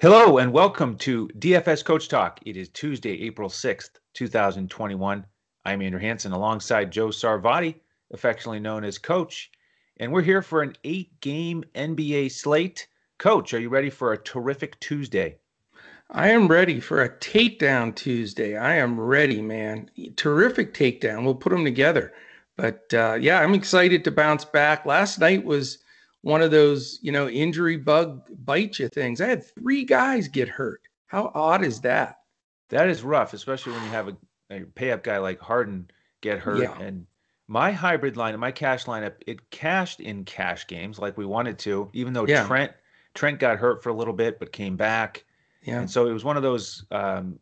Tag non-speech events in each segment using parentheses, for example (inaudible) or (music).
Hello and welcome to DFS Coach Talk. It is Tuesday, April 6th, 2021. I'm Andrew Hanson alongside Joe Sarvati, affectionately known as Coach, and we're here for an eight game NBA slate. Coach, are you ready for a terrific Tuesday? I am ready for a takedown Tuesday. I am ready, man. Terrific takedown. We'll put them together. But uh, yeah, I'm excited to bounce back. Last night was one of those, you know, injury bug bite you things. I had three guys get hurt. How odd is that? That is rough, especially when you have a, a pay up guy like Harden get hurt. Yeah. And my hybrid line, my cash lineup, it cashed in cash games like we wanted to, even though yeah. Trent Trent got hurt for a little bit but came back. Yeah. And so it was one of those um,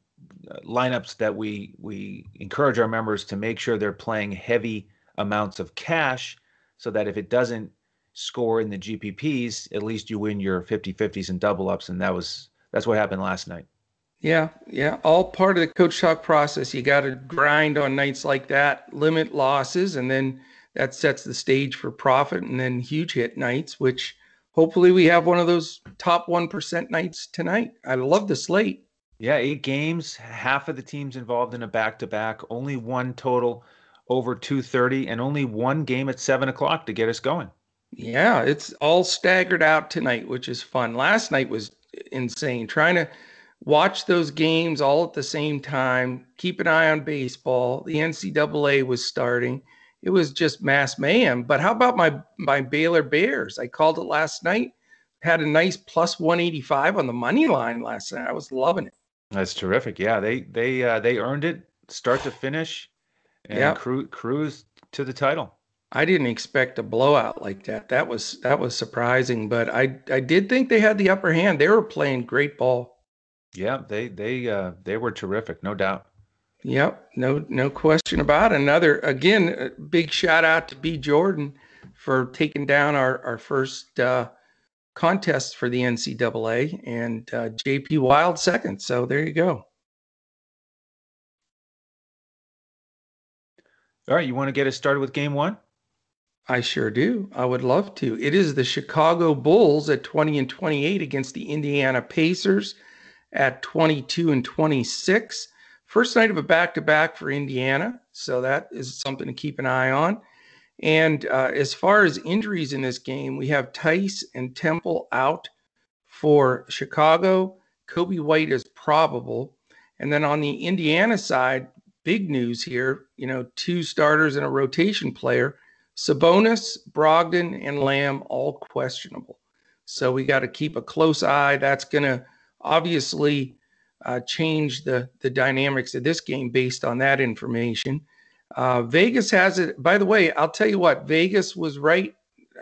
lineups that we we encourage our members to make sure they're playing heavy amounts of cash so that if it doesn't score in the GPPs, at least you win your 50-50s and double ups and that was that's what happened last night. Yeah, yeah, all part of the coach talk process. You got to grind on nights like that, limit losses and then that sets the stage for profit and then huge hit nights which hopefully we have one of those top 1% nights tonight. I love the slate. Yeah, eight games, half of the teams involved in a back to back, only one total over 230, and only one game at seven o'clock to get us going. Yeah, it's all staggered out tonight, which is fun. Last night was insane. Trying to watch those games all at the same time, keep an eye on baseball. The NCAA was starting it was just mass mayhem. But how about my my Baylor Bears? I called it last night. Had a nice plus 185 on the money line last night. I was loving it. That's terrific. Yeah, they they uh, they earned it start to finish, and yep. cru- cruise to the title. I didn't expect a blowout like that. That was that was surprising, but I I did think they had the upper hand. They were playing great ball. Yeah, they they uh, they were terrific, no doubt. Yep, no no question about it. Another again, big shout out to B Jordan for taking down our our first uh, contest for the NCAA and uh, JP Wild second. So there you go. All right, you want to get us started with game one? I sure do. I would love to. It is the Chicago Bulls at 20 and 28 against the Indiana Pacers at 22 and 26. First night of a back to back for Indiana. So that is something to keep an eye on. And uh, as far as injuries in this game, we have Theis and Temple out for Chicago. Coby White is probable. And then on the Indiana side, big news here you know, two starters and a rotation player. Sabonis, Brogdon, and Lamb all questionable. So we got to keep a close eye. That's going to obviously uh, change the the dynamics of this game based on that information. Uh, Vegas has it. By the way, I'll tell you what, Vegas was right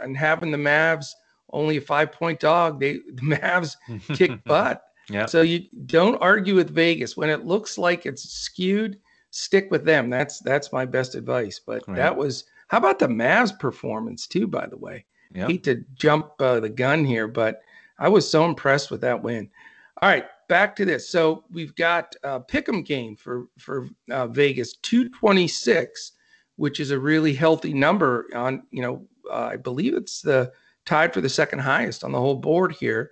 on having the Mavs only a five point dog. They (laughs) the Mavs (laughs) kick butt. Yeah. So you don't argue with Vegas when it looks like it's skewed. Stick with them. That's that's my best advice. But right. that was how about the Mavs performance too? By the way, yep. hate to jump uh, the gun here, but I was so impressed with that win. All right, back to this. So we've got a pick'em game for for uh, Vegas, two twenty six, which is a really healthy number. On you know, uh, I believe it's the tied for the second highest on the whole board here,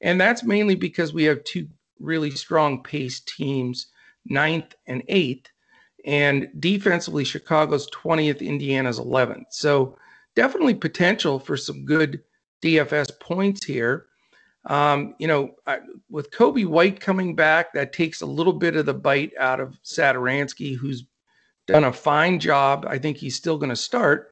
and that's mainly because we have two really strong pace teams, ninth and eighth, and defensively Chicago's twentieth, Indiana's eleventh. So definitely potential for some good DFS points here. Um, you know, I, with Coby White coming back, that takes a little bit of the bite out of Satoransky, who's done a fine job. I think he's still going to start.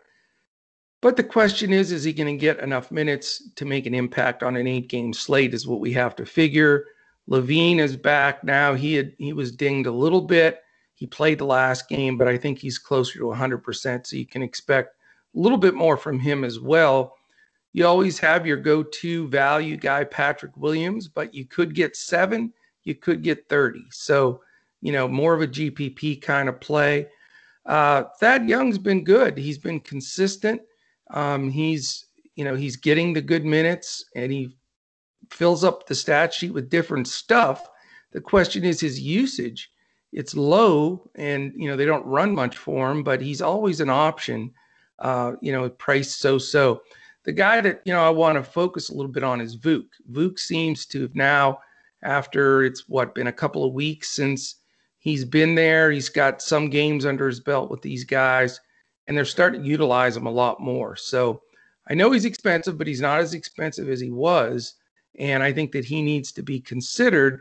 But the question is, is he going to get enough minutes to make an impact on an eight-game slate? Is what we have to figure. LaVine is back now. He had he was dinged a little bit. He played the last game, but I think he's closer to 100%. So you can expect a little bit more from him as well. You always have your go to value guy, Patrick Williams, but you could get seven, you could get 30. So, you know, more of a GPP kind of play. Uh, Thad Young's been good. He's been consistent. Um, he's, you know, he's getting the good minutes and he fills up the stat sheet with different stuff. The question is his usage. It's low and, you know, they don't run much for him, but he's always an option, uh, you know, price so so the guy that you know I want to focus a little bit on is Vuk. Vuk seems to have now after it's what been a couple of weeks since he's been there. He's got some games under his belt with these guys, and they're starting to utilize him a lot more. So I know he's expensive, but he's not as expensive as he was. And I think that he needs to be considered,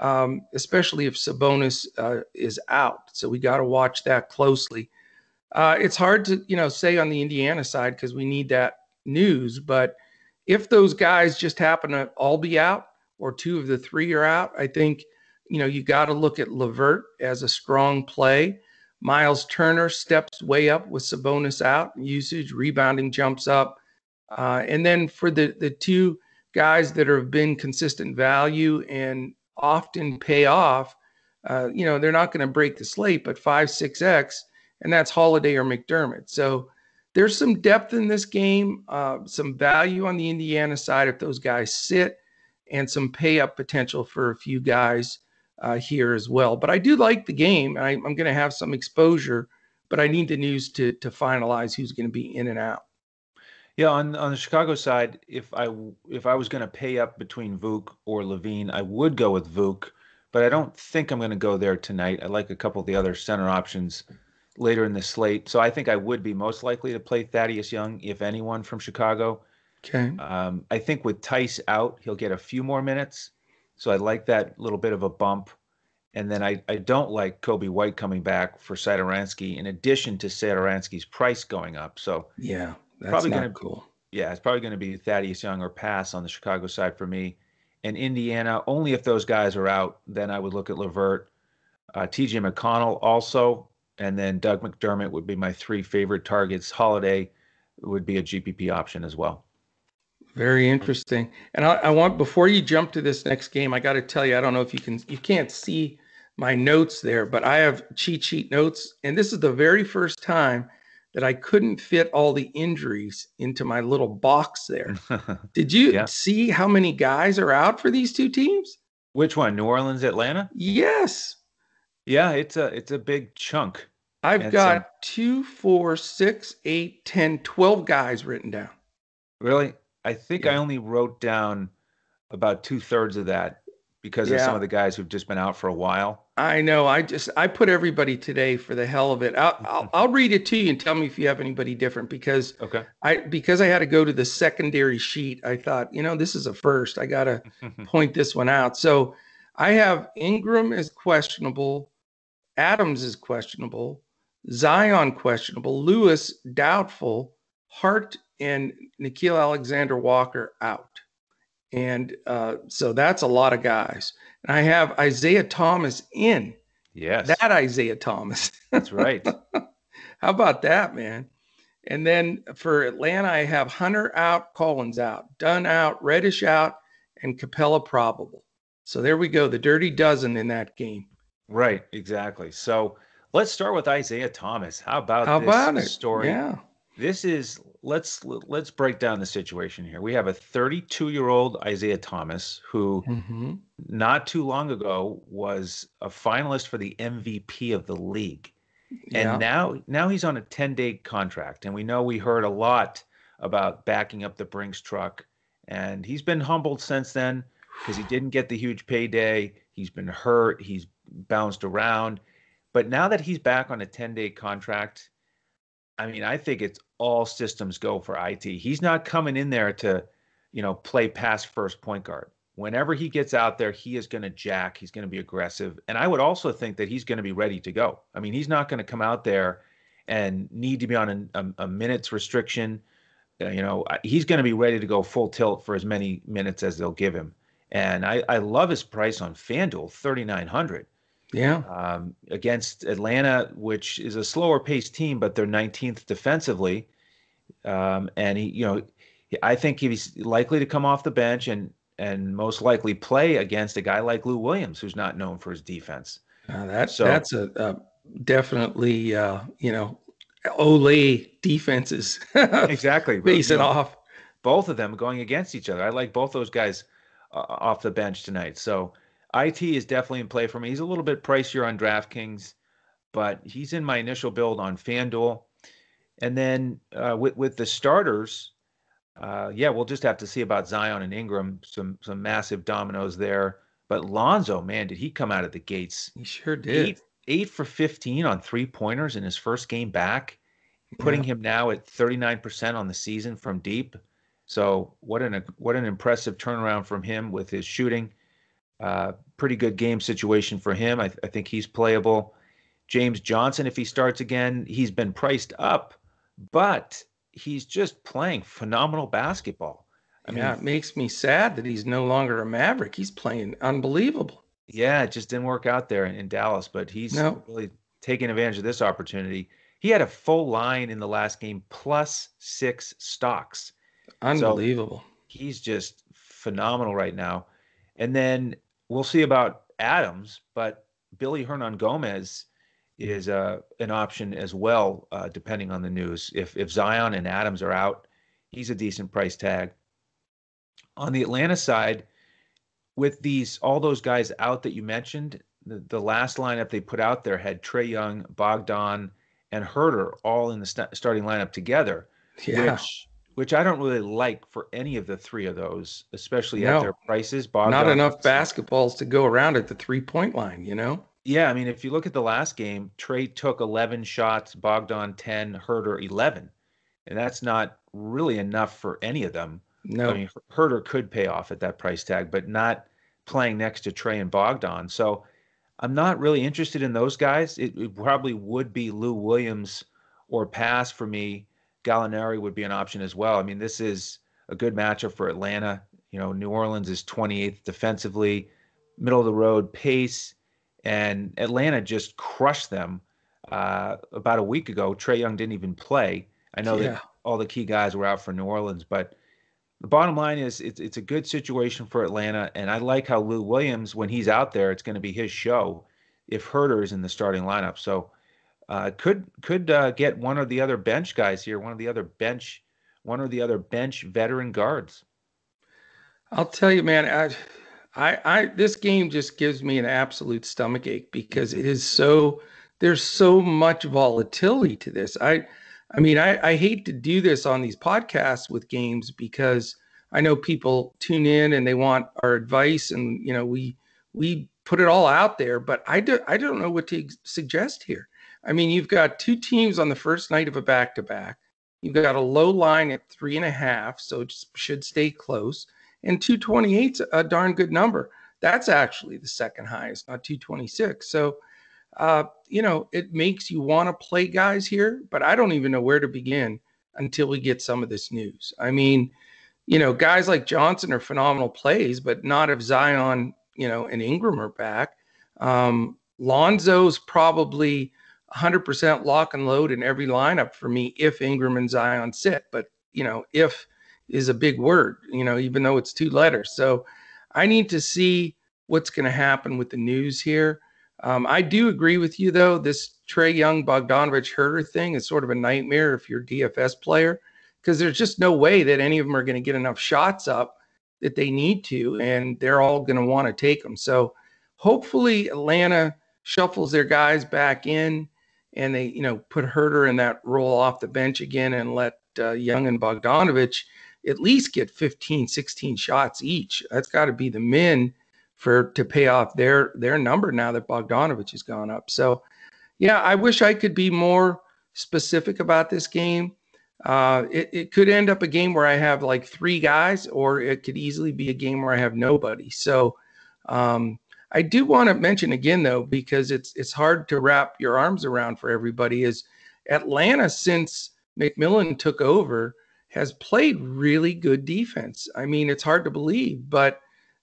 um, especially if Sabonis uh, is out. So we got to watch that closely. Uh, it's hard to, you know, say on the Indiana side because we need that news. But if those guys just happen to all be out, or two of the three are out, I think, you know, you got to look at LeVert as a strong play. Miles Turner steps way up with Sabonis out, usage, rebounding jumps up. Uh, and then for the the two guys that have been consistent value and often pay off, uh, you know, they're not going to break the slate, but five, six X, and that's Holiday or McDermott. So there's some depth in this game, uh, some value on the Indiana side if those guys sit, and some pay up potential for a few guys uh, here as well. But I do like the game. I, I'm going to have some exposure, but I need the news to to finalize who's going to be in and out. Yeah, on on the Chicago side, if I if I was going to pay up between Vuk or LaVine, I would go with Vuk, but I don't think I'm going to go there tonight. I like a couple of the other center options later in the slate, so I think I would be most likely to play Thaddeus Young, if anyone from Chicago. Okay. Um, I think with Theis out, he'll get a few more minutes, so I like that little bit of a bump. And then I, I don't like Coby White coming back for Satoransky, in addition to Satoransky's price going up. So yeah, that's probably going to cool. Yeah, it's probably going to be Thaddeus Young or pass on the Chicago side for me. And Indiana, only if those guys are out, then I would look at LeVert, uh, T.J. McConnell also, and then Doug McDermott would be my three favorite targets. Holiday would be a GPP option as well. Very interesting. And I, I want before you jump to this next game, I got to tell you, I don't know if you can, you can't see my notes there, but I have cheat sheet notes, and this is the very first time that I couldn't fit all the injuries into my little box there. (laughs) Did you yeah. see how many guys are out for these two teams? Which one? New Orleans, Atlanta? Yes. Yeah, it's a it's a big chunk. I've and got some... two, four, six, eight, ten, twelve guys written down. Really? I think yeah. I only wrote down about two thirds of that because yeah. of some of the guys who've just been out for a while. I know. I just I put everybody today for the hell of it. I'll, I'll, (laughs) I'll read it to you and tell me if you have anybody different because okay. I because I had to go to the secondary sheet. I thought you know this is a first. I got to (laughs) point this one out. So I have Ingram is questionable, Adams is questionable, Zion questionable, Lewis doubtful, Hart and Nickeil Alexander Walker out. And uh, so that's a lot of guys. And I have Isaiah Thomas in. Yes. That Isaiah Thomas. That's right. (laughs) How about that, man? And then for Atlanta, I have Hunter out, Collins out, Dunn out, Reddish out, and Capela probable. So there we go, the dirty dozen in that game. Right, exactly. So let's start with Isaiah Thomas. How about How this about it? story? Yeah. This is let's let's break down the situation here. We have a 32 year old Isaiah Thomas who mm-hmm. not too long ago was a finalist for the MVP of the league, yeah. and now now he's on a 10 day contract. And we know we heard a lot about backing up the Brinks truck, and he's been humbled since then because he didn't get the huge payday. He's been hurt. He's bounced around, but now that he's back on a 10 day contract I mean, I think it's all systems go for IT. He's not coming in there to, you know, play pass first point guard. Whenever he gets out there, he is going to jack. He's going to be aggressive. And I would also think that he's going to be ready to go. I mean, he's not going to come out there and need to be on a, a, a minutes restriction. Uh, you know, he's going to be ready to go full tilt for as many minutes as they'll give him. And I, I love his price on FanDuel, 3,900. Yeah. Um, against Atlanta, which is a slower paced team, but they're 19th defensively. Um, and he, you know, I think he's likely to come off the bench and and most likely play against a guy like Lou Williams, who's not known for his defense. Uh, that so, that's a, a definitely uh, you know Ole defenses (laughs) exactly facing you know, off. Both of them going against each other. I like both those guys uh, off the bench tonight. So IT is definitely in play for me. He's a little bit pricier on DraftKings, but he's in my initial build on FanDuel. And then uh, with with the starters, uh, yeah, we'll just have to see about Zion and Ingram. Some some massive dominoes there. But Lonzo, man, did he come out of the gates? He sure did. Eight, eight for 15 on three pointers in his first game back, putting yeah. him now at 39% on the season from deep. So what an what an impressive turnaround from him with his shooting. Uh, pretty good game situation for him. I, I think he's playable. James Johnson, if he starts again, he's been priced up, but he's just playing phenomenal basketball. I yeah, mean, it makes me sad that he's no longer a Maverick. He's playing unbelievable. Yeah, it just didn't work out there in, in Dallas, but he's no. really taking advantage of this opportunity. He had a full line in the last game, plus six stocks. Unbelievable. So he's just phenomenal right now. And then we'll see about Adams, but Willy Hernangomez is uh, an option as well, uh, depending on the news. If if Zion and Adams are out, he's a decent price tag. On the Atlanta side, with these all those guys out that you mentioned, the, the last lineup they put out there had Trae Young, Bogdan, and Huerter all in the st- starting lineup together, yeah. which which I don't really like for any of the three of those, especially no, at their prices. Bogdan, not enough basketballs to go around at the three point line, you know. Yeah, I mean, if you look at the last game, Trae took 11 shots, Bogdan 10, Huerter 11, and that's not really enough for any of them. No, I mean, Huerter could pay off at that price tag, but not playing next to Trae and Bogdan. So I'm not really interested in those guys. It, it probably would be Lou Williams or pass for me. Gallinari would be an option as well. I mean, this is a good matchup for Atlanta. You know, New Orleans is 28th defensively, middle of the road pace and Atlanta just crushed them uh, about a week ago. Trae Young didn't even play. I know yeah. that all the key guys were out for New Orleans, but the bottom line is it's it's a good situation for Atlanta, and I like how Lou Williams, when he's out there, it's going to be his show. If Huerter is in the starting lineup, so uh, could could uh, get one of the other bench guys here, one of the other bench, one or the other bench veteran guards. I'll tell you, man. I, I, I this game just gives me an absolute stomach ache because it is so there's so much volatility to this. I I mean I, I hate to do this on these podcasts with games because I know people tune in and they want our advice and you know we we put it all out there, but I do I don't know what to suggest here. I mean you've got two teams on the first night of a back to back. You've got a low line at three and a half, so it should stay close and 228's a darn good number. That's actually the second highest, not 226. So, uh, you know, it makes you want to play guys here, but I don't even know where to begin until we get some of this news. I mean, you know, guys like Johnson are phenomenal plays, but not if Zion, you know, and Ingram are back. Um, Lonzo's probably 100% lock and load in every lineup for me if Ingram and Zion sit. But, you know, if is a big word, you know, even though it's two letters. So I need to see what's going to happen with the news here. Um, I do agree with you, though. This Trae Young Bogdanovic Huerter thing is sort of a nightmare if you're DFS player, because there's just no way that any of them are going to get enough shots up that they need to, and they're all going to want to take them. So hopefully Atlanta shuffles their guys back in and they, you know, put Huerter in that role off the bench again and let uh, Young and Bogdanovic – at least get 15, 16 shots each. That's got to be the men for to pay off their their number now that Bogdanovic has gone up. So, yeah, I wish I could be more specific about this game. Uh, it, it could end up a game where I have like three guys, or it could easily be a game where I have nobody. So, um, I do want to mention again though, because it's it's hard to wrap your arms around for everybody. Is Atlanta since McMillan took over has played really good defense. I mean, it's hard to believe, but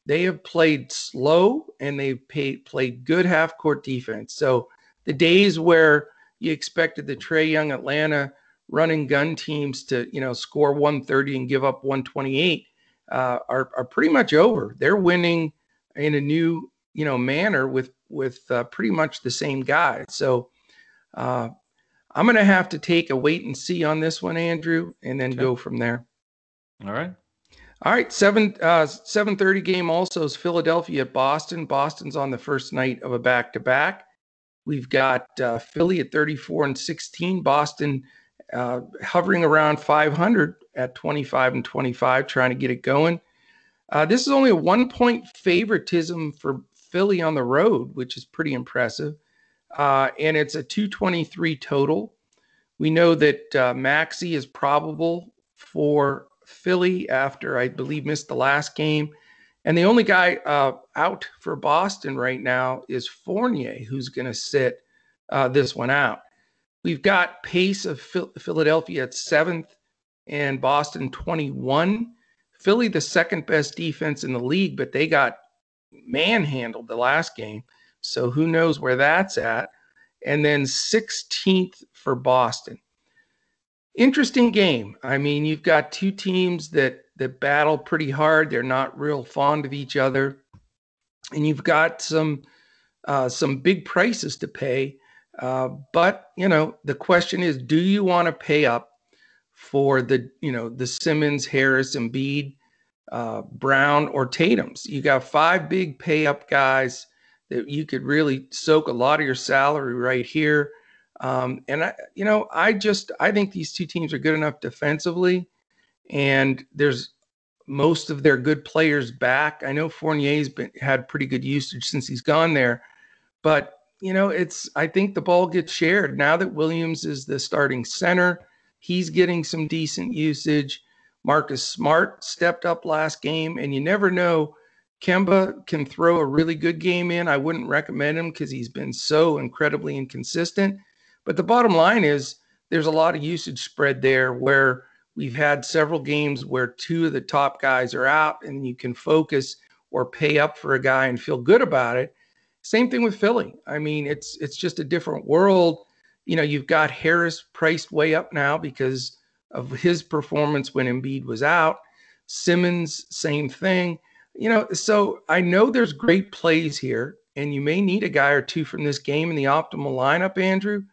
they have played slow and they've paid, played good half court defense. So the days where you expected the Trae Young Atlanta running gun teams to, you know, score 130 and give up 128 uh, are, are pretty much over. They're winning in a new, you know, manner with, with uh, pretty much the same guy. So uh, I'm going to have to take a wait and see on this one, Andrew, and then okay. go from there. All right. All right, seven uh, seven thirty game also is Philadelphia at Boston. Boston's on the first night of a back to back. We've got uh, Philly at thirty four and sixteen. Boston uh, hovering around five hundred at twenty five and twenty five, trying to get it going. Uh, this is only a one point favoritism for Philly on the road, which is pretty impressive. Uh, and it's a 223 total. We know that uh, Maxey is probable for Philly after I believe missed the last game. And the only guy uh, out for Boston right now is Fournier, who's going to sit uh, this one out. We've got pace of Philadelphia at seventh and Boston 21. Philly, the second best defense in the league, but they got manhandled the last game. So who knows where that's at? And then 16th for Boston. Interesting game. I mean, you've got two teams that that battle pretty hard. They're not real fond of each other, and you've got some uh, some big prices to pay. Uh, but you know, the question is, do you want to pay up for the you know the Simmons, Harris, and Embiid, uh, Brown, or Tatum's? You got five big pay up guys that you could really soak a lot of your salary right here. Um, and I, you know, I just I think these two teams are good enough defensively, and there's most of their good players back. I know Fournier's been had pretty good usage since he's gone there, but you know, it's I think the ball gets shared now that Williams is the starting center. He's getting some decent usage. Marcus Smart stepped up last game, and you never know. Kemba can throw a really good game in. I wouldn't recommend him because he's been so incredibly inconsistent. But the bottom line is there's a lot of usage spread there where we've had several games where two of the top guys are out and you can focus or pay up for a guy and feel good about it. Same thing with Philly. I mean, it's it's just a different world. You know, you've got Harris priced way up now because of his performance when Embiid was out. Simmons, same thing. You know, so I know there's great plays here, and you may need a guy or two from this game in the optimal lineup, Andrew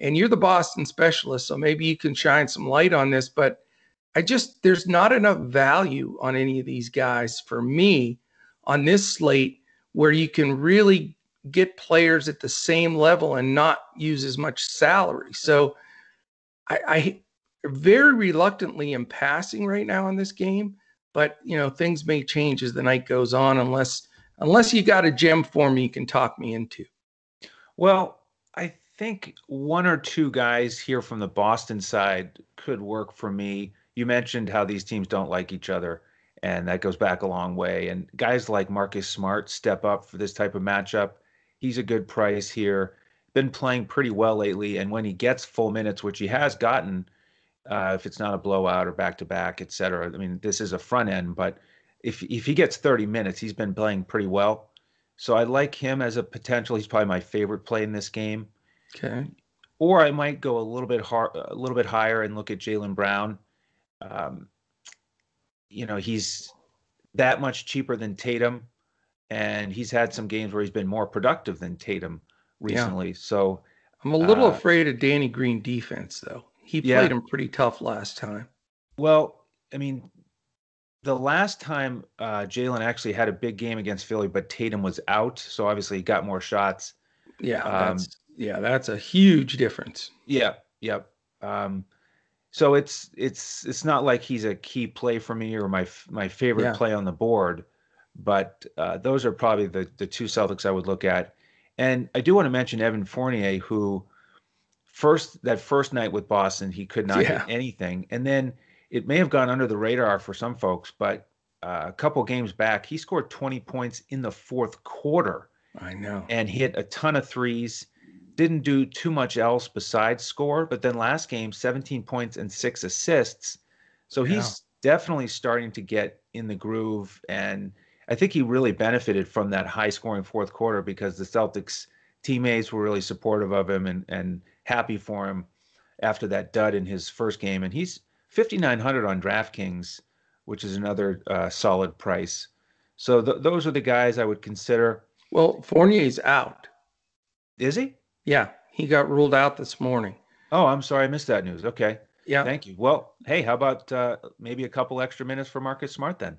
and you're the Boston specialist, so maybe you can shine some light on this. But I just, there's not enough value on any of these guys for me on this slate where you can really get players at the same level and not use as much salary. So I, I very reluctantly am passing right now on this game, but you know, things may change as the night goes on unless unless you got a gem for me you can talk me into. Well, I think one or two guys here from the Boston side could work for me. You mentioned how these teams don't like each other, and that goes back a long way. And guys like Marcus Smart step up for this type of matchup. He's a good price here. Been playing pretty well lately, and when he gets full minutes, which he has gotten, uh, if it's not a blowout or back to back, et cetera. I mean, this is a front end, but if if he gets 30 minutes, he's been playing pretty well. So I like him as a potential. He's probably my favorite play in this game. Okay. Or I might go a little bit hard, a little bit higher and look at Jaylen Brown. Um, you know, he's that much cheaper than Tatum, and he's had some games where he's been more productive than Tatum recently. Yeah. So I'm a little uh, afraid of Danny Green defense, though. He played yeah. him pretty tough last time. Well, I mean, the last time uh, Jaylen actually had a big game against Philly, but Tatum was out, so obviously he got more shots. Yeah, um, yeah, that's a huge difference. Yeah, yep. Um, so it's it's it's not like he's a key play for me or my my favorite yeah. play on the board, but uh, those are probably the the two Celtics I would look at. And I do want to mention Evan Fournier, who first that first night with Boston he could not yeah. hit anything, and then it may have gone under the radar for some folks, but uh, a couple games back he scored 20 points in the fourth quarter. I know, and hit a ton of threes didn't do too much else besides score. But then last game, 17 points and six assists. So yeah. he's definitely starting to get in the groove. And I think he really benefited from that high scoring fourth quarter because the Celtics teammates were really supportive of him and, and happy for him after that dud in his first game. And he's 5,900 on DraftKings, which is another uh, solid price. So th- those are the guys I would consider. Well, Fournier's out. Is he? Yeah, he got ruled out this morning. Oh, I'm sorry, I missed that news. Okay. Yeah. Thank you. Well, hey, how about uh, maybe a couple extra minutes for Marcus Smart then?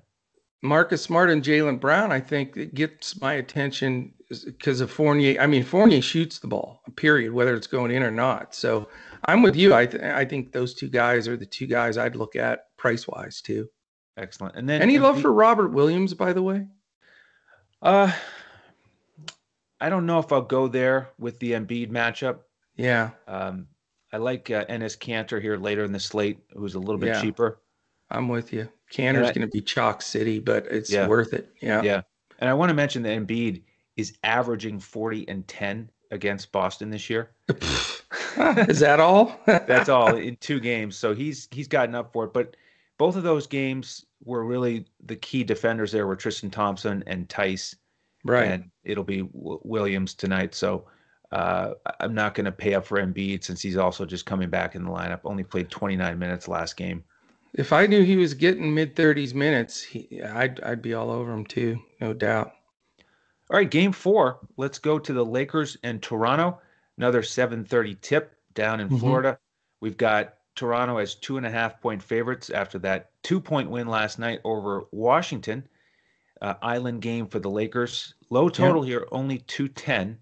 Marcus Smart and Jaylen Brown, I think, it gets my attention because of Fournier. I mean, Fournier shoots the ball, period, whether it's going in or not. So I'm with you. I th- I think those two guys are the two guys I'd look at price wise too. Excellent. And then any love for Robert Williams, by the way? Uh, I don't know if I'll go there with the Embiid matchup. Yeah. Um, I like uh, Enes Kanter here later in the slate, who's a little bit yeah. cheaper. I'm with you. Kanter's going to be chalk city, but it's yeah. worth it. Yeah. Yeah. And I want to mention that Embiid is averaging 40 and 10 against Boston this year. (laughs) is that all? (laughs) That's all in two games. So he's he's gotten up for it. But both of those games were really the key defenders there were Tristan Thompson and Theis. Right. And it'll be w- Williams tonight. So uh, I'm not going to pay up for Embiid since he's also just coming back in the lineup. Only played 29 minutes last game. If I knew he was getting mid 30s minutes, he, I'd I'd be all over him too, no doubt. All right, game four. Let's go to the Lakers and Toronto. Another 7:30 tip down in mm-hmm. Florida. We've got Toronto as two and a half point favorites after that two point win last night over Washington. Uh, island game for the Lakers. Low total here, only 210.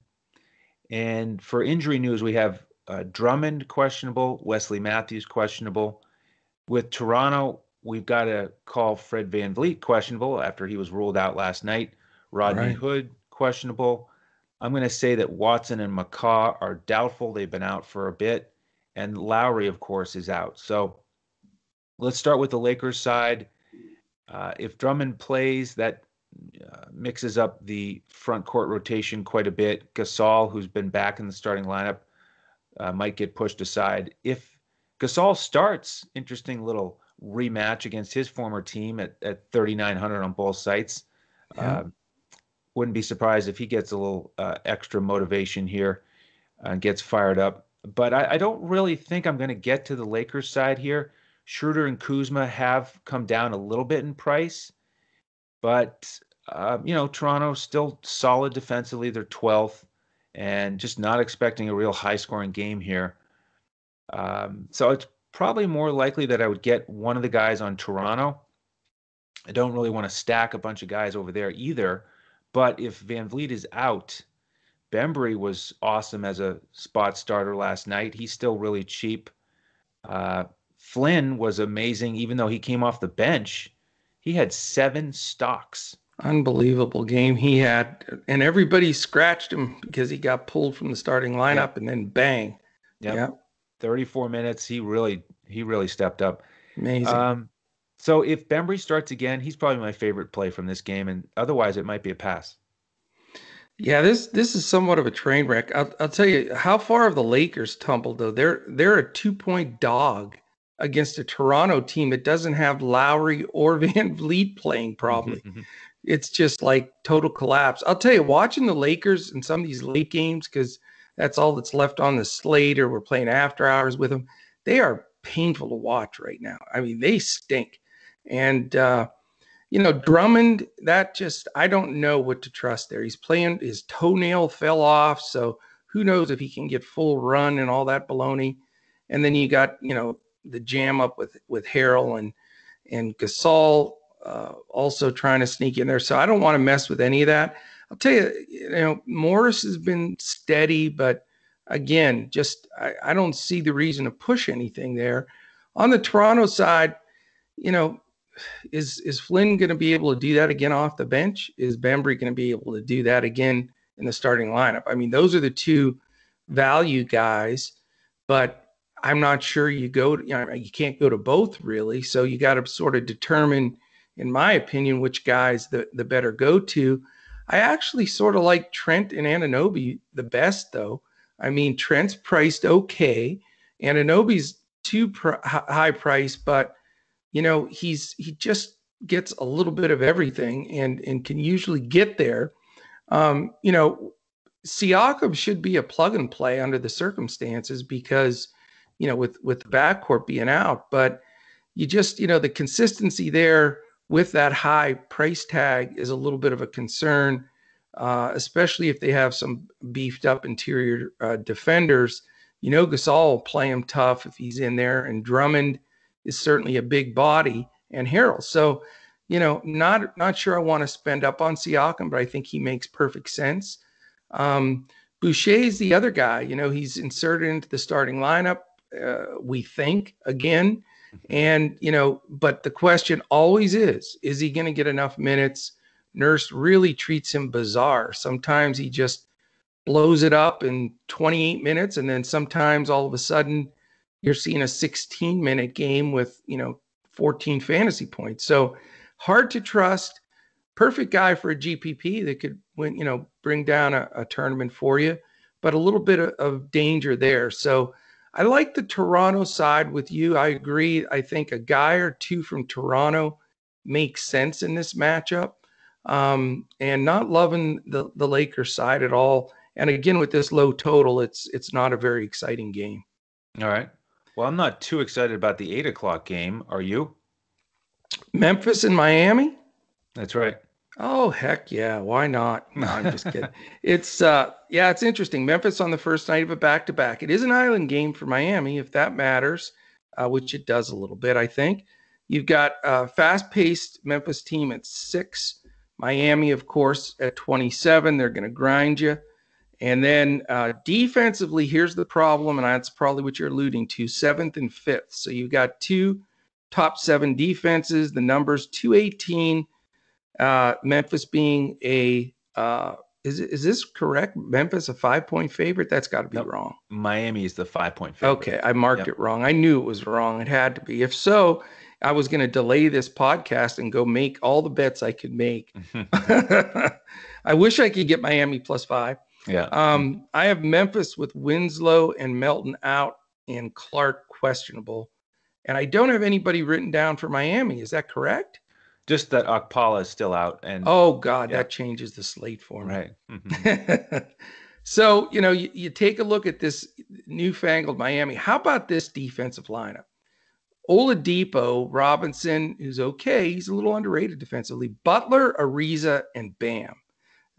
And for injury news, we have uh, Drummond questionable, Wesley Matthews questionable. With Toronto, we've got to call Fred VanVleet questionable after he was ruled out last night. Rodney right. Hood questionable. I'm going to say that Watson and McCaw are doubtful. They've been out for a bit. And Lowry, of course, is out. So let's start with the Lakers side. Uh, if Drummond plays, that uh, mixes up the front court rotation quite a bit. Gasol, who's been back in the starting lineup, uh, might get pushed aside. If Gasol starts, interesting little rematch against his former team at, at 3,900 on both sites. Yeah. Uh, wouldn't be surprised if he gets a little uh, extra motivation here and gets fired up. But I, I don't really think I'm going to get to the Lakers side here. Schroeder and Kuzma have come down a little bit in price, but uh, you know Toronto's still solid defensively. They're 12th, and just not expecting a real high-scoring game here. Um, so it's probably more likely that I would get one of the guys on Toronto. I don't really want to stack a bunch of guys over there either. But if VanVleet is out, Bembry was awesome as a spot starter last night. He's still really cheap. Uh, Flynn was amazing, even though he came off the bench. He had seven stocks. Unbelievable game he had, and everybody scratched him because he got pulled from the starting lineup, yep. and then bang. Yep. yep. 34 minutes. He really he really stepped up. Amazing. Um, so if Bembry starts again, he's probably my favorite play from this game, and otherwise it might be a pass. Yeah, this this is somewhat of a train wreck. I'll, I'll tell you how far have the Lakers tumbled though. They're they're a two point dog against a Toronto team that doesn't have Lowry or (laughs) VanVleet playing. Probably, (laughs) it's just like total collapse. I'll tell you, watching the Lakers in some of these late games because that's all that's left on the slate, or we're playing after hours with them. They are painful to watch right now. I mean, they stink. And, uh, you know, Drummond, that just, I don't know what to trust there. He's playing, his toenail fell off. So who knows if he can get full run and all that baloney. And then you got, you know, the jam up with, with Harrell and, and Gasol uh, also trying to sneak in there. So I don't want to mess with any of that. I'll tell you, you know, Morris has been steady, but again, just I, I don't see the reason to push anything there. On the Toronto side, you know, is is Flynn going to be able to do that again off the bench? Is Bembry going to be able to do that again in the starting lineup? I mean, those are the two value guys, but I'm not sure you go. To, you know, you can't go to both really. So you got to sort of determine, in my opinion, which guys the the better go to. I actually sort of like Trent and Anunoby the best, though. I mean, Trent's priced okay, Anunoby's too pr- high price, but you know, he's he just gets a little bit of everything and and can usually get there. Um, you know, Siakam should be a plug and play under the circumstances because, you know, with with the backcourt being out, but you just, you know, the consistency there with that high price tag is a little bit of a concern, uh, especially if they have some beefed up interior uh, defenders. You know, Gasol will play him tough if he's in there, and Drummond is certainly a big body and Harrell. So, you know, not not sure I want to spend up on Siakam, but I think he makes perfect sense. Um, Boucher is the other guy. You know, he's inserted into the starting lineup. uh, we think again. And, you know, but the question always is is he going to get enough minutes? Nurse really treats him bizarre. Sometimes he just blows it up in 28 minutes. And then sometimes all of a sudden you're seeing a 16 minute game with, you know, 14 fantasy points. So hard to trust. Perfect guy for a GPP that could win, you know, bring down a, a tournament for you, but a little bit of, of danger there. So I like the Toronto side with you. I agree. I think a guy or two from Toronto makes sense in this matchup. Um, and not loving the, the Lakers side at all. And again, with this low total, it's it's not a very exciting game. All right. Well, I'm not too excited about the eight o'clock game. Are you? Memphis and Miami. That's right. Oh heck yeah! Why not? No, I'm just kidding. (laughs) it's uh, yeah, it's interesting. Memphis on the first night of a back to back. It is an island game for Miami, if that matters, uh, which it does a little bit, I think. You've got a fast paced Memphis team at six. Miami, of course, at 27. They're going to grind you. And then uh, defensively, here's the problem, and that's probably what you're alluding to seventh and fifth. So you've got two top seven defenses. The numbers 218, uh, Memphis being a. Uh, is, is this correct? Memphis a five point favorite? That's got to be nope. wrong. Miami is the five point favorite. Okay, I marked yep. it wrong. I knew it was wrong. It had to be. If so, I was going to delay this podcast and go make all the bets I could make. (laughs) (laughs) I wish I could get Miami plus five. Yeah. Um, I have Memphis with Winslow and Melton out and Clark questionable. And I don't have anybody written down for Miami. Is that correct? Just that Okpala is still out. And oh God, yeah. that changes the slate for me. Right. (laughs) Mm-hmm. so, you know, you, you take a look at this newfangled Miami. How about this defensive lineup? Oladipo, Robinson, who's okay. He's a little underrated defensively. Butler, Ariza, and Bam.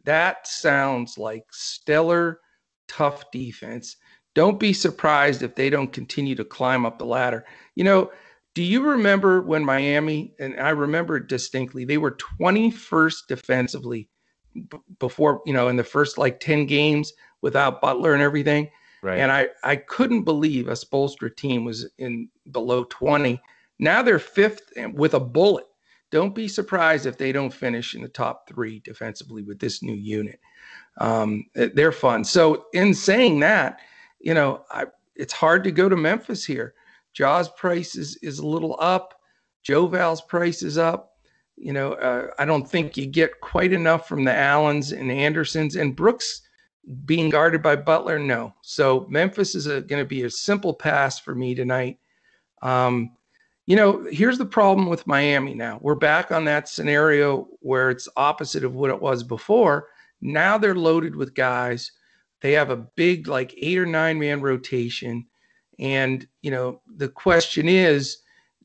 That sounds like stellar, tough defense. Don't be surprised if they don't continue to climb up the ladder. You know, do you remember when Miami, and I remember distinctly, they were 21st defensively b- before, you know, in the first like 10 games without Butler and everything. Right. And I, I couldn't believe a Spoelstra team was in below 20. Now they're fifth with a bullet. Don't be surprised if they don't finish in the top three defensively with this new unit. Um, they're fun. So, in saying that, you know, I, it's hard to go to Memphis here. Ja's price is, is a little up. Joe Val's price is up. You know, uh, I don't think you get quite enough from the Allens and Andersons and Brooks being guarded by Butler. No. So Memphis is going to be a simple pass for me tonight. Um, you know, here's the problem with Miami now. We're back on that scenario where it's opposite of what it was before. Now they're loaded with guys. They have a big, like eight or nine man rotation. And, you know, the question is,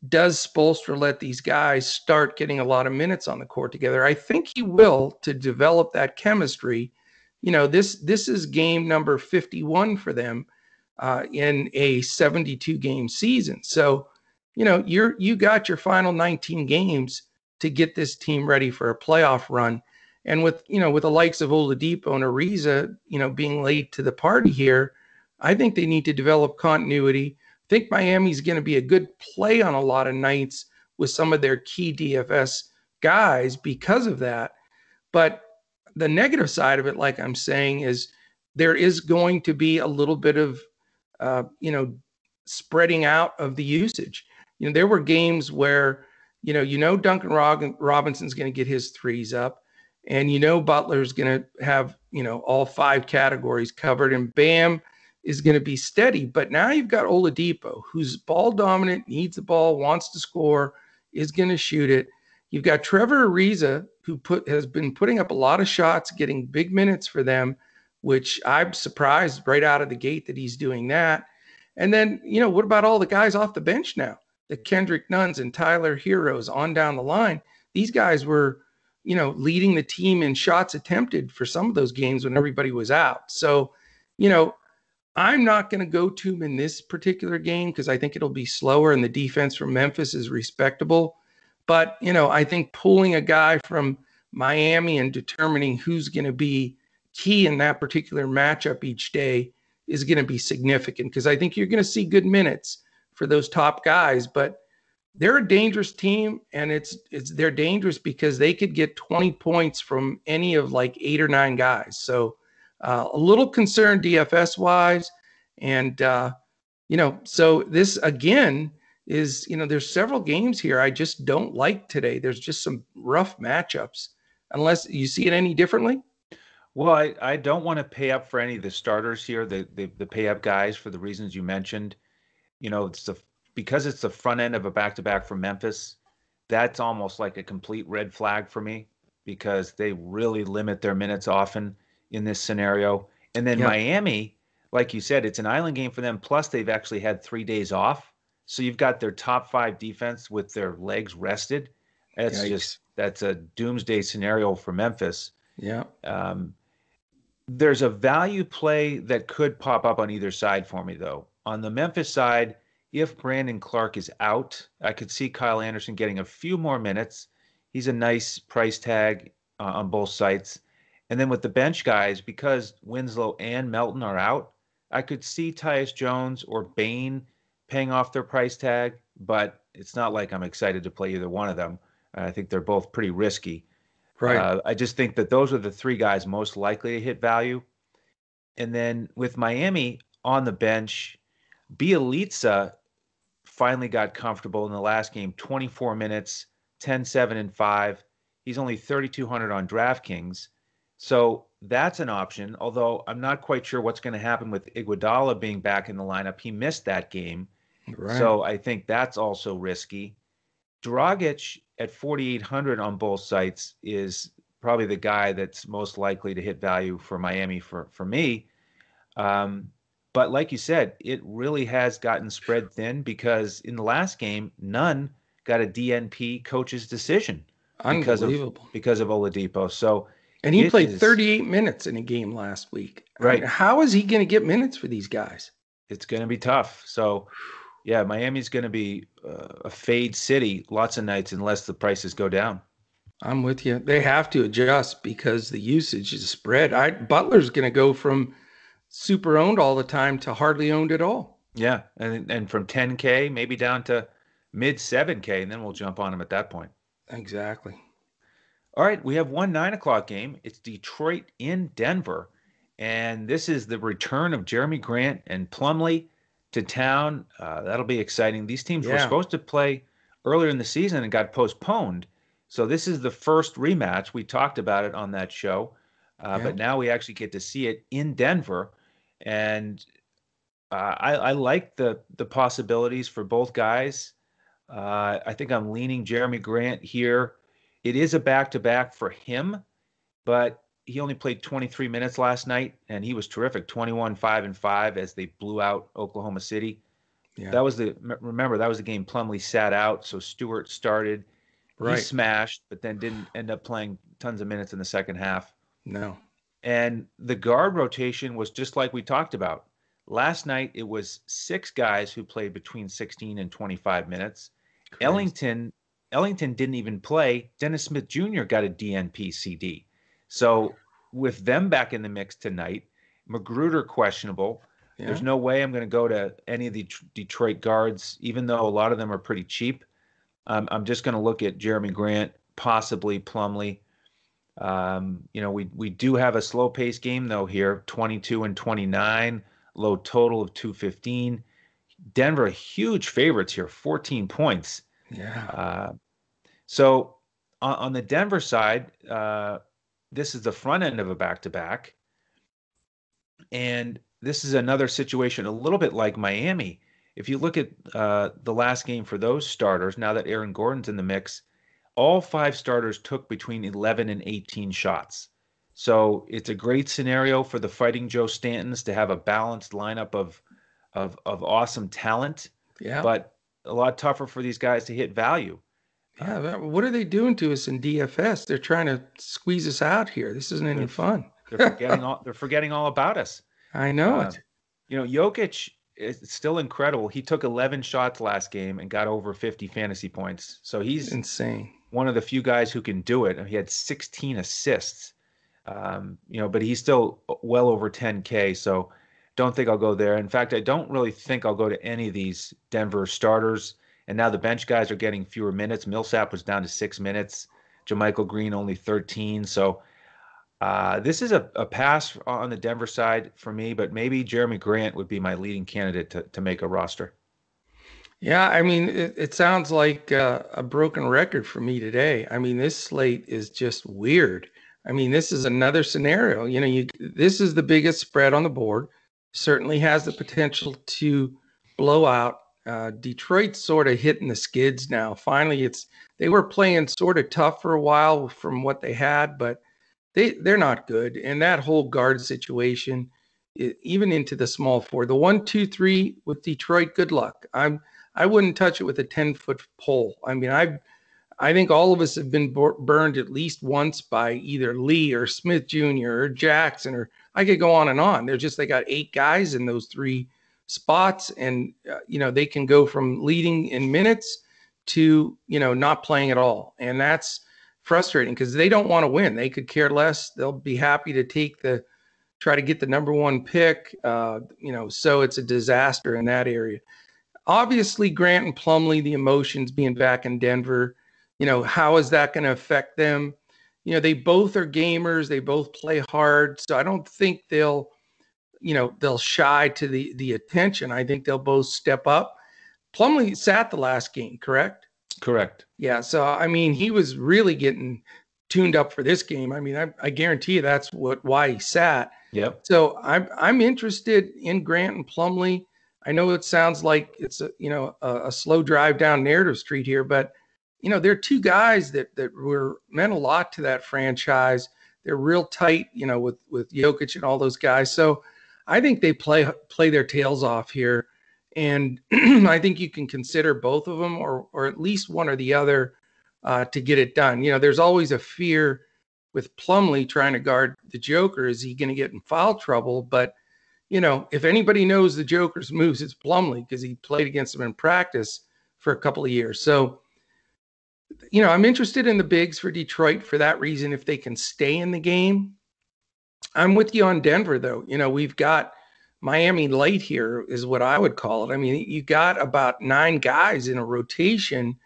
does Spoelstra let these guys start getting a lot of minutes on the court together? I think he will to develop that chemistry. You know, this this is game number 51 for them uh, in a 72 game season. So you know, you're you got your final 19 games to get this team ready for a playoff run. And with you know, with the likes of Oladipo and Ariza, you know, being late to the party here, I think they need to develop continuity. I think Miami's going to be a good play on a lot of nights with some of their key DFS guys because of that. But the negative side of it, like I'm saying, is there is going to be a little bit of, uh, you know, spreading out of the usage you know, there were games where, you know, you know Duncan Robinson's going to get his threes up, and you know Butler's going to have, you know, all five categories covered, and Bam is going to be steady. But now you've got Oladipo, who's ball dominant, needs the ball, wants to score, is going to shoot it. You've got Trevor Ariza, who put has been putting up a lot of shots, getting big minutes for them, which I'm surprised right out of the gate that he's doing that. And then, you know, what about all the guys off the bench now? the Kendrick Nunns and Tyler Herros on down the line, these guys were, you know, leading the team in shots attempted for some of those games when everybody was out. So, you know, I'm not going to go to him in this particular game because I think it'll be slower and the defense from Memphis is respectable. But, you know, I think pulling a guy from Miami and determining who's going to be key in that particular matchup each day is going to be significant because I think you're going to see good minutes for those top guys, but they're a dangerous team and it's it's they're dangerous because they could get 20 points from any of like eight or nine guys. So uh, a little concerned DFS wise and uh, you know, so this again is, you know, there's several games here I just don't like today. There's just some rough matchups. Unless you see it any differently? Well, I, I don't want to pay up for any of the starters here, the, the the pay up guys for the reasons you mentioned. You know, it's the because it's the front end of a back to back for Memphis. That's almost like a complete red flag for me because they really limit their minutes often in this scenario. And then Miami, like you said, it's an island game for them. Plus, they've actually had three days off, so you've got their top five defense with their legs rested. That's Yikes. just that's a doomsday scenario for Memphis. Yeah. Um, there's a value play that could pop up on either side for me, though. On the Memphis side, if Brandon Clarke is out, I could see Kyle Anderson getting a few more minutes. He's a nice price tag uh, on both sites. And then with the bench guys, because Winslow and Melton are out, I could see Tyus Jones or Bane paying off their price tag, but it's not like I'm excited to play either one of them. I think they're both pretty risky. Right. Uh, I just think that those are the three guys most likely to hit value. And then with Miami on the bench, Bjelica finally got comfortable in the last game 24 minutes, 10, 7, and 5. He's only 3,200 on DraftKings. So that's an option, although I'm not quite sure what's going to happen with Iguodala being back in the lineup. He missed that game. Right. So I think that's also risky. Dragic at 4,800 on both sites is probably the guy that's most likely to hit value for Miami for, for me. Um, but like you said, it really has gotten spread thin because in the last game, Nunn got a DNP coach's decision because of because of Oladipo. So and he played is, 38 minutes in a game last week. Right? I mean, how is he going to get minutes for these guys? It's going to be tough. So yeah, Miami's going to be uh, a fade city lots of nights unless the prices go down. I'm with you. They have to adjust because the usage is spread. I Butler's going to go from super owned all the time to hardly owned at all. Yeah, and and from 10k maybe down to mid 7k, and then we'll jump on him at that point. Exactly. All right, we have one nine o'clock game. It's Detroit in Denver, and this is the return of Jerami Grant and Plumlee to town. Uh, that'll be exciting. These teams yeah. were supposed to play earlier in the season and got postponed. So this is the first rematch. We talked about it on that show, uh, yeah. but now we actually get to see it in Denver, and uh, I, I, like the the possibilities for both guys. Uh, I think I'm leaning Jerami Grant here. It is a back to back for him, but he only played 23 minutes last night and he was terrific 21 5 and 5 as they blew out oklahoma city yeah. that was the remember that was the game plumlee sat out so stewart started right. he smashed but then didn't end up playing tons of minutes in the second half no and the guard rotation was just like we talked about last night it was six guys who played between 16 and 25 minutes Crazy. ellington ellington didn't even play dennis smith jr got a dnp cd so with them back in the mix tonight, Magruder questionable. Yeah. There's no way I'm going to go to any of the Detroit guards, even though a lot of them are pretty cheap. Um, I'm just going to look at Jerami Grant, possibly Plumlee. Um, you know, we we do have a slow pace game though here, 22 and 29, low total of 215. Denver huge favorites here, 14 points. Yeah. Uh, so on, on, the Denver side, uh, this is the front end of a back to back. And this is another situation a little bit like Miami. If you look at uh, the last game for those starters, now that Aaron Gordon's in the mix, all five starters took between 11 and 18 shots. So it's a great scenario for the Fighting Joe Stantons to have a balanced lineup of of of awesome talent. Yeah. But a lot tougher for these guys to hit value. Yeah, what are they doing to us in DFS? They're trying to squeeze us out here. This isn't any fun. they're forgetting (laughs) all. They're forgetting all about us. I know uh, it. You know, Jokic is still incredible. He took 11 shots last game and got over 50 fantasy points. So he's insane. One of the few guys who can do it. He had 16 assists. Um, you know, but he's still well over 10k. So don't think I'll go there. In fact, I don't really think I'll go to any of these Denver starters. And now the bench guys are getting fewer minutes. Millsap was down to six minutes. JaMychal Green only 13. So uh, this is a, a pass on the Denver side for me, but maybe Jerami Grant would be my leading candidate to, to make a roster. Yeah, I mean, it, it sounds like uh, a broken record for me today. I mean, this slate is just weird. I mean, this is another scenario. You know, you this is the biggest spread on the board. Certainly has the potential to blow out. Uh, Detroit's sort of hitting the skids now. Finally, it's they were playing sort of tough for a while from what they had, but they they're not good. And that whole guard situation, even into the small four, the one, two, three with Detroit. Good luck. I'm I wouldn't touch it with a ten foot pole. I mean, I I think all of us have been burned at least once by either Lee or Smith Jr. or Jackson or I could go on and on. They're just they got eight guys in those three spots, and uh, you know they can go from leading in minutes to you know not playing at all, and that's frustrating because they don't want to win. They could care less. They'll be happy to take the try to get the number one pick. Uh, you know, so it's a disaster in that area. Obviously, Grant and Plumlee, the emotions being back in Denver, you know, how is that going to affect them? You know, they both are gamers. They both play hard. So I don't think they'll, you know, they'll shy to the the attention. I think they'll both step up. Plumlee sat the last game, correct? Correct. Yeah. So I mean, he was really getting tuned up for this game. I mean, I, I guarantee you that's what why he sat. Yep. So I'm I'm interested in Grant and Plumlee. I know it sounds like it's a you know a, a, slow drive down narrative street here, but you know they're two guys that that were meant a lot to that franchise. They're real tight, you know, with with Jokic and all those guys. So I think they play play their tails off here. And (clears throat) I think you can consider both of them or, or at least one or the other uh, to get it done. You know, there's always a fear with Plumlee trying to guard the Joker. Is he going to get in foul trouble? But, you know, if anybody knows the Joker's moves, it's Plumlee because he played against him in practice for a couple of years. So, you know, I'm interested in the bigs for Detroit for that reason if they can stay in the game. I'm with you on Denver, though. You know, we've got Miami light here is what I would call it. I mean, you got about nine guys in a rotation.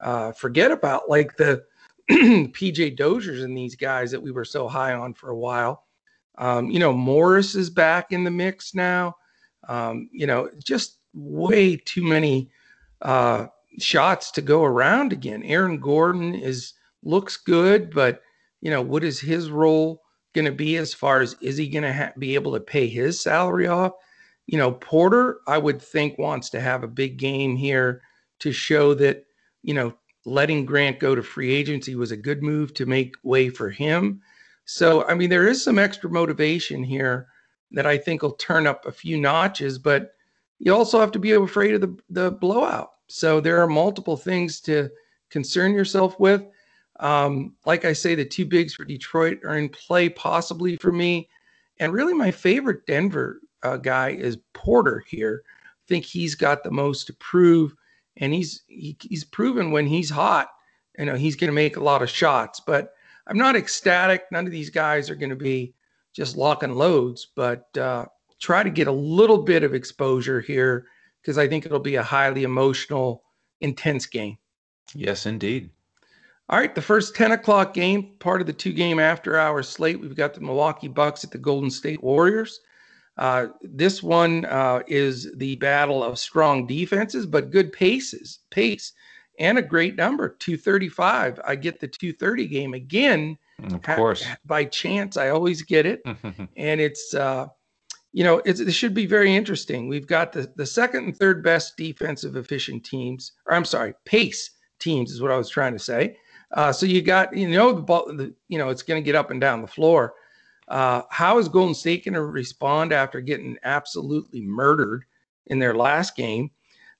Uh, forget about like the (clears throat) PJ Doziers and these guys that we were so high on for a while. Um, you know, Morris is back in the mix now. Um, you know, just way too many uh, shots to go around again. Aaron Gordon is looks good, but you know, what is his role? Going to be as far as is he going to ha- be able to pay his salary off? You know, Porter, I would think, wants to have a big game here to show that, you know, letting Grant go to free agency was a good move to make way for him. So, I mean, there is some extra motivation here that I think will turn up a few notches, but you also have to be afraid of the, the blowout. So, there are multiple things to concern yourself with. Um, like I say, the two bigs for Detroit are in play possibly for me. And really, my favorite Denver uh, guy is Porter here. I think he's got the most to prove, and he's he, he's proven when he's hot, you know, he's going to make a lot of shots. But I'm not ecstatic. None of these guys are going to be just locking loads, but uh, try to get a little bit of exposure here because I think it'll be a highly emotional, intense game. Yes, indeed. All right, the first 10 o'clock game, part of the two game after hours slate, we've got the Milwaukee Bucks at the Golden State Warriors. Uh, this one uh, is the battle of strong defenses, but good paces, pace, and a great number 235. I get the 230 game again. Of course. by chance, I always get it. (laughs) and it's, uh, you know, it's, it should be very interesting. We've got the, the second and third best defensive efficient teams, or I'm sorry, pace teams is what I was trying to say. Uh, so you got you know the ball, the, you know it's going to get up and down the floor. Uh, how is Golden State going to respond after getting absolutely murdered in their last game?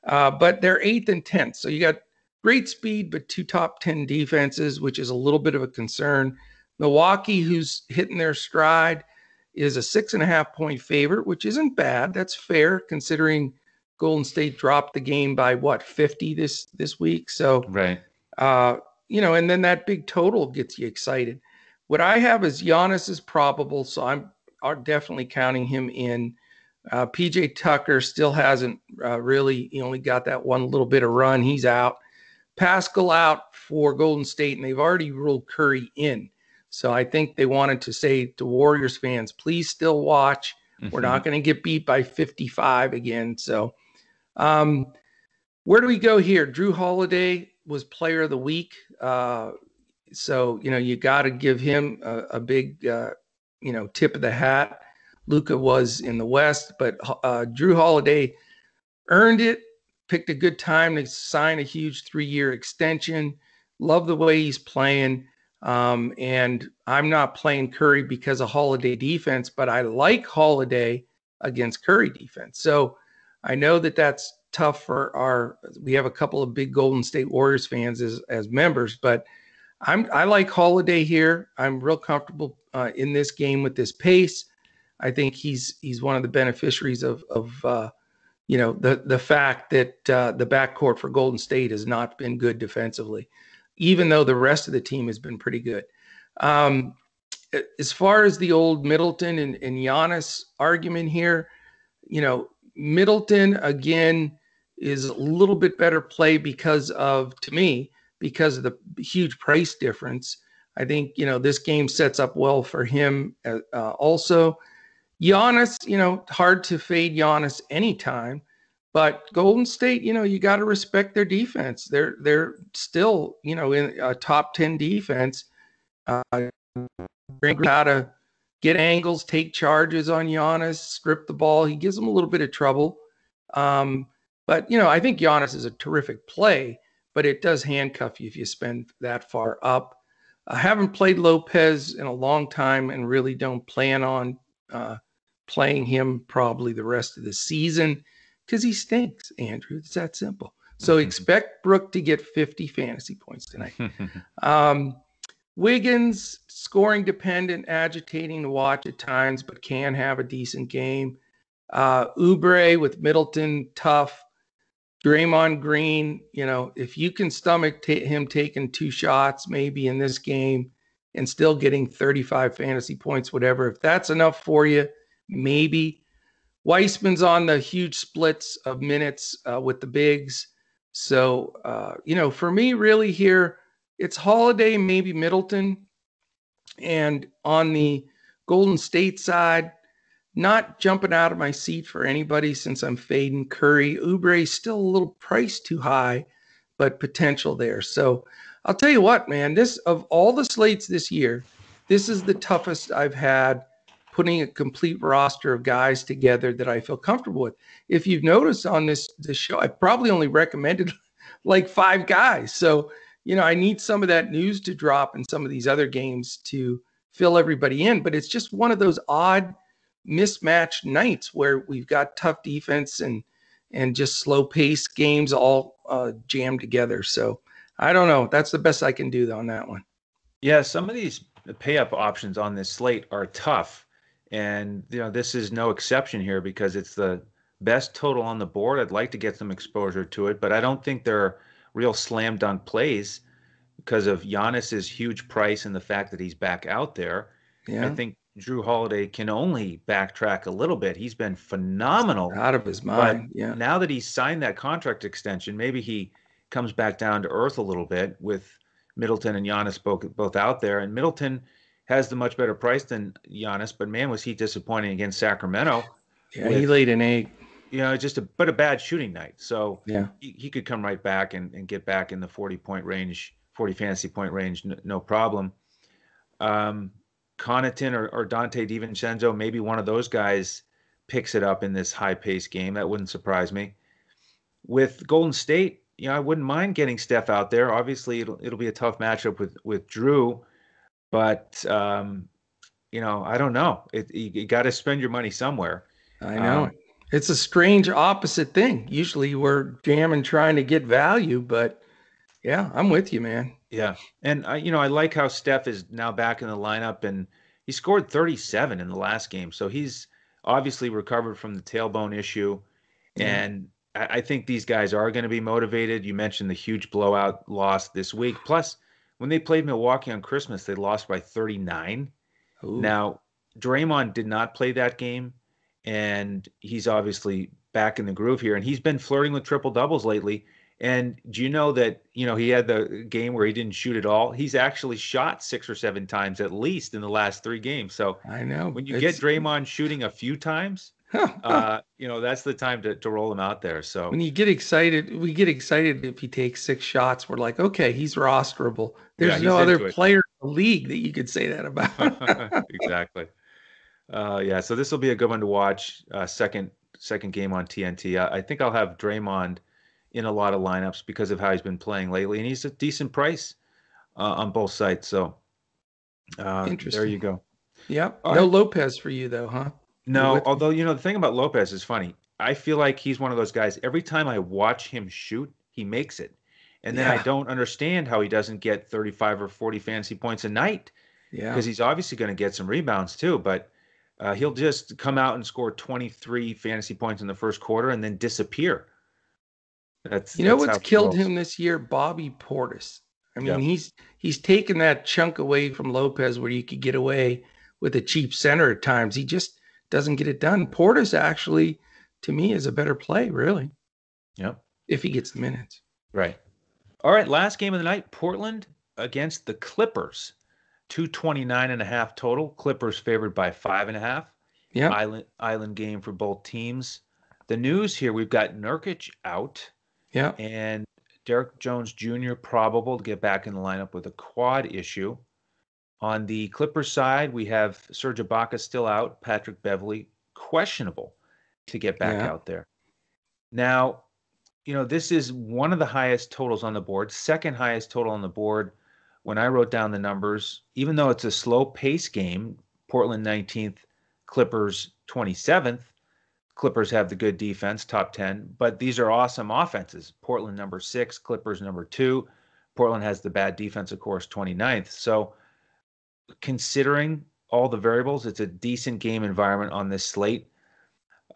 Uh, but they're eighth and tenth, so you got great speed, but two top ten defenses, which is a little bit of a concern. Milwaukee, who's hitting their stride, is a six and a half point favorite, which isn't bad. That's fair considering Golden State dropped the game by what 50 this this week. So right. Uh, you know, and then that big total gets you excited. What I have is Giannis is probable, so I'm are definitely counting him in. Uh, PJ Tucker still hasn't uh, really, he only got that one little bit of run. He's out. Paschall out for Golden State, and they've already ruled Curry in. So I think they wanted to say to Warriors fans, please still watch. Mm-hmm. We're not going to get beat by 55 again. So, um, where do we go here? Jrue Holiday was player of the week. Uh, so, you know, you got to give him a, a big, uh, you know, tip of the hat. Luka was in the West, but uh, Jrue Holiday earned it picked a good time to sign a huge three year extension. Love the way he's playing. Um, and I'm not playing Curry because of Holiday defense, but I like Holiday against Curry defense. So I know that that's tough for our. We have a couple of big Golden State Warriors fans as as members, but I'm I like Holiday here. I'm real comfortable uh, in this game with this pace. I think he's he's one of the beneficiaries of of uh, you know the the fact that uh, the backcourt for Golden State has not been good defensively, even though the rest of the team has been pretty good. Um, as far as the old Middleton and, and Giannis argument here, you know Middleton again is a little bit better play because of to me because of the huge price difference. I think you know this game sets up well for him uh, uh also. Giannis, you know, hard to fade Giannis anytime, but Golden State, you know, you got to respect their defense. They're they're still, you know, in a top ten defense. Uh, how to get angles, take charges on Giannis, strip the ball. He gives them a little bit of trouble. Um, but you know, I think Giannis is a terrific play, but it does handcuff you if you spend that far up. I haven't played Lopez in a long time and really don't plan on uh, playing him probably the rest of the season because he stinks, Andrew. It's that simple. So mm-hmm. expect Brook to get 50 fantasy points tonight. (laughs) um, Wiggins, scoring dependent, agitating to watch at times, but can have a decent game. Uh, Oubre with Middleton, tough. Draymond Green, you know, if you can stomach t- him taking two shots maybe in this game and still getting 35 fantasy points, whatever, if that's enough for you, maybe. Wiseman's on the huge splits of minutes uh, with the bigs. So, uh, you know, for me, really here, it's Holiday, maybe Middleton. And on the Golden State side, not jumping out of my seat for anybody since I'm fading Curry. Oubre still a little price too high, but potential there. So I'll tell you what, man, this of all the slates this year, this is the toughest I've had putting a complete roster of guys together that I feel comfortable with. If you've noticed on this this show, I probably only recommended (laughs) like five guys. So, you know, I need some of that news to drop in some of these other games to fill everybody in. But it's just one of those odd mismatched nights where we've got tough defense and and just slow pace games all uh, jammed together. So I don't know. That's the best I can do on that one. Yeah, some of these pay up options on this slate are tough and you know this is no exception here because it's the best total on the board. I'd like to get some exposure to it, but I don't think they're real slam dunk plays because of Giannis's huge price and the fact that he's back out there. Yeah. I think Jrue Holiday can only backtrack a little bit. He's been phenomenal. Out of his mind. Yeah. Now that he's signed that contract extension, maybe he comes back down to earth a little bit with Middleton and Giannis both, both out there. And Middleton has the much better price than Giannis, but man, was he disappointing against Sacramento. Yeah, with, he laid an egg. You know, just a but a bad shooting night. So yeah, he, he could come right back and, and get back in the 40 point range, 40 fantasy point range, no, no problem. Um, Connaughton or, or Donte DiVincenzo, maybe one of those guys picks it up in this high pace game. That wouldn't surprise me. With Golden State, you know, I wouldn't mind getting Steph out there. Obviously, it'll it'll be a tough matchup with with Jrue but um, you know, I don't know. It, you, you got to spend your money somewhere. I know. Um, it's a strange opposite thing. Usually we're jamming trying to get value, but yeah, I'm with you, man. Yeah. And I, you know, I like how Steph is now back in the lineup and he scored 37 in the last game. So he's obviously recovered from the tailbone issue. Mm-hmm. And I, I think these guys are going to be motivated. You mentioned the huge blowout loss this week. Plus, when they played Milwaukee on Christmas, they lost by 39. Ooh. Now, Draymond did not play that game, and he's obviously back in the groove here. And he's been flirting with triple doubles lately. And do you know that you know he had the game where he didn't shoot at all? He's actually shot six or seven times at least in the last three games. So I know when you get Draymond shooting a few times, (laughs) uh, you know that's the time to, to roll him out there. So when you get excited, we get excited if he takes six shots. We're like, okay, he's rosterable. There's yeah, no other player in the league that you could say that about. (laughs) exactly. Uh, yeah, so this will be a good one to watch. Uh, second second game on TNT. I, I think I'll have Draymond in a lot of lineups because of how he's been playing lately, and he's a decent price uh, on both sides. So uh, there you go. Yep. All no right. Lopez for you though, huh? No, although you know the thing about Lopez is funny. I feel like he's one of those guys. Every time I watch him shoot, he makes it, and then yeah. I don't understand how he doesn't get 35 or 40 fantasy points a night. Yeah, because he's obviously going to get some rebounds too, but. Uh, he'll just come out and score 23 fantasy points in the first quarter and then disappear. That's you know that's what's killed him this year, Bobby Portis. I mean, he's he's taken that chunk away from Lopez where you could get away with a cheap center at times. He just doesn't get it done. Portis actually, to me, is a better play, really. Yep. If he gets the minutes. Right. All right. Last game of the night, Portland against the Clippers. 229 and a half total. Clippers favored by five and a half. Yeah. Island island game for both teams. The news here, we've got Nurkic out. Yeah. And Derrick Jones Jr. probable to get back in the lineup with a quad issue. On the Clippers side, we have Serge Ibaka still out, Patrick Beverley questionable to get back yeah. out there. Now, you know, this is one of the highest totals on the board, second highest total on the board. When I wrote down the numbers, even though it's a slow pace game, Portland 19th, Clippers 27th, Clippers have the good defense, top 10, but these are awesome offenses. Portland number six, Clippers number two. Portland has the bad defense, of course, 29th. So, considering all the variables, it's a decent game environment on this slate.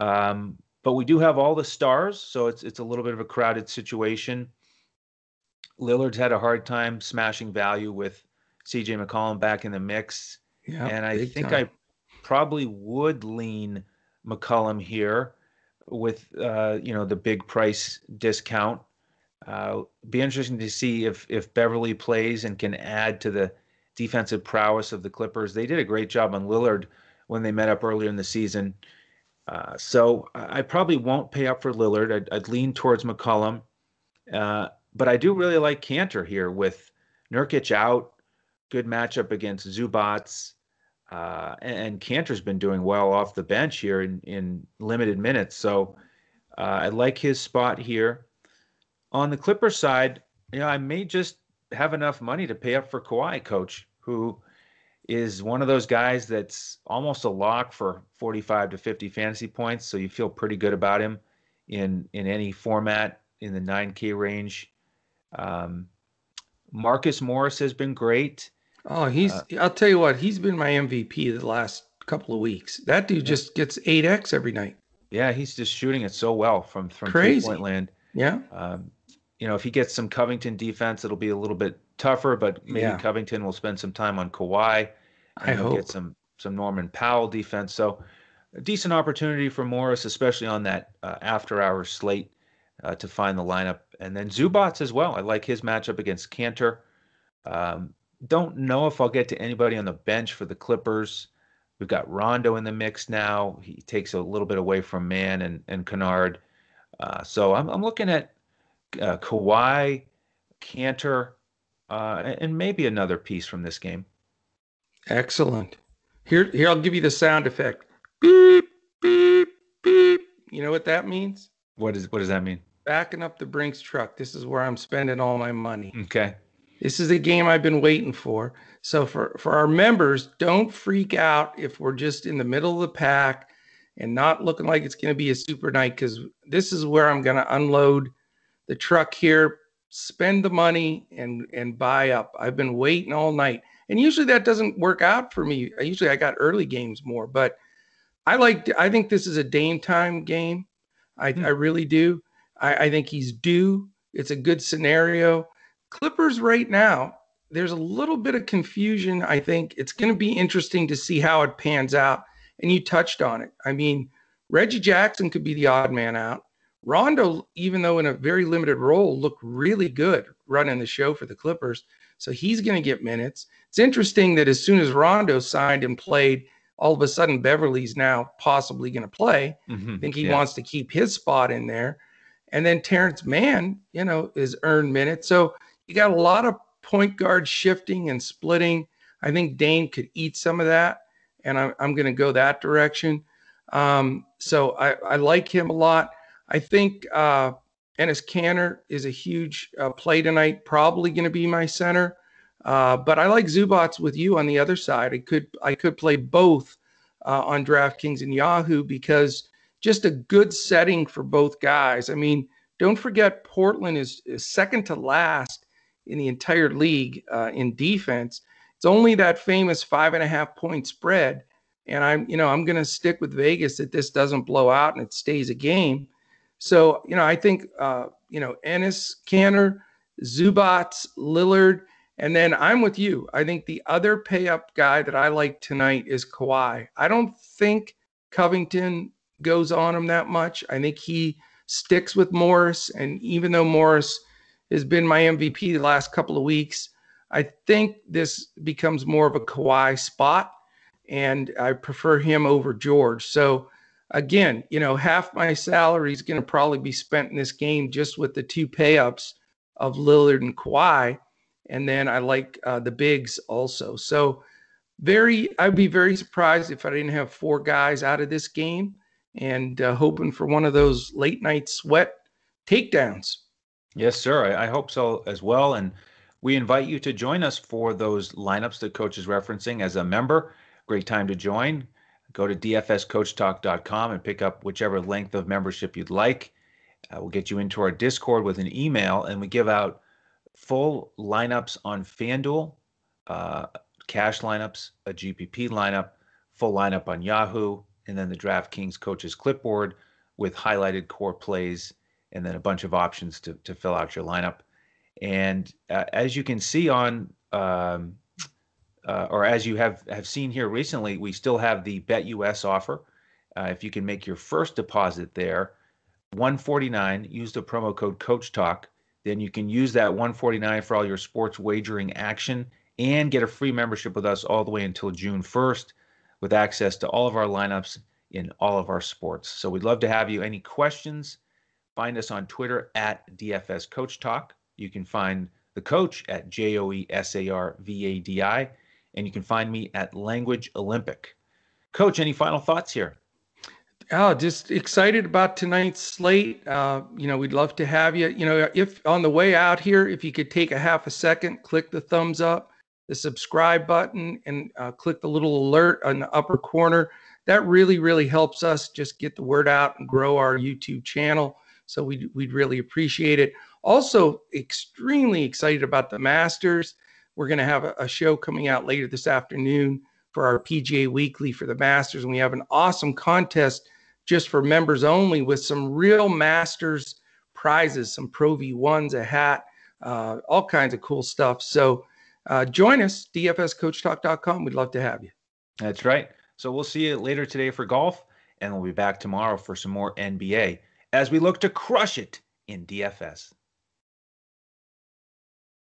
Um, but we do have all the stars, so it's it's a little bit of a crowded situation. Lillard's had a hard time smashing value with CJ McCollum back in the mix. Yeah, and I think time. I probably would lean McCollum here with uh, you know the big price discount. Uh, be interesting to see if if Beverley plays and can add to the defensive prowess of the Clippers. They did a great job on Lillard when they met up earlier in the season. Uh, so I probably won't pay up for Lillard. I'd, I'd lean towards McCollum, uh, but I do really like Kanter here with Nurkic out. Good matchup against Zubac. Uh, and, Kanter's been doing well off the bench here in, in limited minutes. So uh, I like his spot here. On the Clippers side, you know, I may just have enough money to pay up for Kawhi, coach, who is one of those guys that's almost a lock for 45 to 50 fantasy points. So you feel pretty good about him in in any format in the 9K range. Um, Marcus Morris has been great. Oh, he's. Uh, I'll tell you what. He's been my MVP the last couple of weeks. That dude yeah. just gets eight x every night. Yeah, he's just shooting it so well from from three point land. Yeah. Um, you know, if he gets some Covington defense, it'll be a little bit tougher. But maybe yeah. Covington will spend some time on Kawhi. I hope get some some Norman Powell defense. So a decent opportunity for Morris, especially on that uh, after hour slate, uh, to find the lineup. And then Zubac as well. I like his matchup against Kanter. Um, don't know if I'll get to anybody on the bench for the Clippers. We've got Rondo in the mix now. He takes a little bit away from Mann and, and Kennard. Uh, so I'm, I'm looking at uh, Kawhi, Kanter, uh, and maybe another piece from this game. Excellent. Here, here I'll give you the sound effect. Beep, beep, beep. You know what that means? What is what does that mean? Backing up the Brinks truck. This is where I'm spending all my money. Okay. This is a game I've been waiting for. So for for our members, don't freak out if we're just in the middle of the pack and not looking like it's going to be a super night because this is where I'm going to unload the truck here, spend the money, and and buy up. I've been waiting all night, and usually that doesn't work out for me. Usually I got early games more, but I like. I think this is a Dame time game. I, hmm. I really do. I, I think he's due. It's a good scenario. Clippers right now, there's a little bit of confusion. I think it's going to be interesting to see how it pans out. And you touched on it. I mean, Reggie Jackson could be the odd man out. Rondo, even though in a very limited role, looked really good running the show for the Clippers. So he's going to get minutes. It's interesting that as soon as Rondo signed and played, all of a sudden Beverley's now possibly going to play. Mm-hmm. I think he yeah. wants to keep his spot in there. And then Terrence Mann, you know, is earned minutes. So you got a lot of point guard shifting and splitting. I think Dame could eat some of that, and I'm, I'm going to go that direction. Um, so I, I, like him a lot. I think uh, Enes Kanter is a huge uh, play tonight, probably going to be my center. Uh, but I like Zubac with you on the other side. I could I could play both uh, on DraftKings and Yahoo because just a good setting for both guys. I mean, don't forget Portland is, is second to last in the entire league uh, in defense. It's only that famous five and a half point spread, and I'm you know I'm going to stick with Vegas that this doesn't blow out and it stays a game. So you know I think uh, you know Enes Kanter, Zubac, Lillard. And then I'm with you. I think the other pay up guy that I like tonight is Kawhi. I don't think Covington goes on him that much. I think he sticks with Morris. And even though Morris has been my MVP the last couple of weeks, I think this becomes more of a Kawhi spot. And I prefer him over George. So again, you know, half my salary is going to probably be spent in this game just with the two pay ups of Lillard and Kawhi and then I like uh, the bigs also. So very, I'd be very surprised if I didn't have four guys out of this game, and uh, hoping for one of those late night sweat takedowns. Yes, sir. I, I hope so as well. And we invite you to join us for those lineups that coach is referencing as a member. Great time to join. Go to dfscoachtalk.com and pick up whichever length of membership you'd like. Uh, we'll get you into our Discord with an email, and we give out full lineups on FanDuel, uh, cash lineups, a GPP lineup, full lineup on Yahoo, and then the DraftKings coaches clipboard with highlighted core plays and then a bunch of options to, to fill out your lineup. And uh, as you can see on, um, uh, or as you have, have seen here recently, we still have the BetUS offer. Uh, if you can make your first deposit there, 149, use the promo code Coach Talk then you can use that 149 for all your sports wagering action and get a free membership with us all the way until June 1st with access to all of our lineups in all of our sports. So we'd love to have you. Any questions? Find us on Twitter at DFS Coach Talk. You can find the coach at J O E S A R V A D I, and you can find me at Language Olympic. Coach, any final thoughts here? Oh, just excited about tonight's slate. Uh, you know, we'd love to have you. You know, if on the way out here, if you could take a half a second, click the thumbs up, the subscribe button, and uh, click the little alert on the upper corner. That really, really helps us just get the word out and grow our YouTube channel. So we'd, we'd really appreciate it. Also, extremely excited about the Masters. We're going to have a, a show coming out later this afternoon for our PGA Weekly for the Masters. And we have an awesome contest just for members only with some real masters prizes, some Pro V1s, a hat, uh, all kinds of cool stuff. So uh, join us, dfscoachtalk.com. We'd love to have you. That's right. So we'll see you later today for golf, and we'll be back tomorrow for some more NBA as we look to crush it in DFS.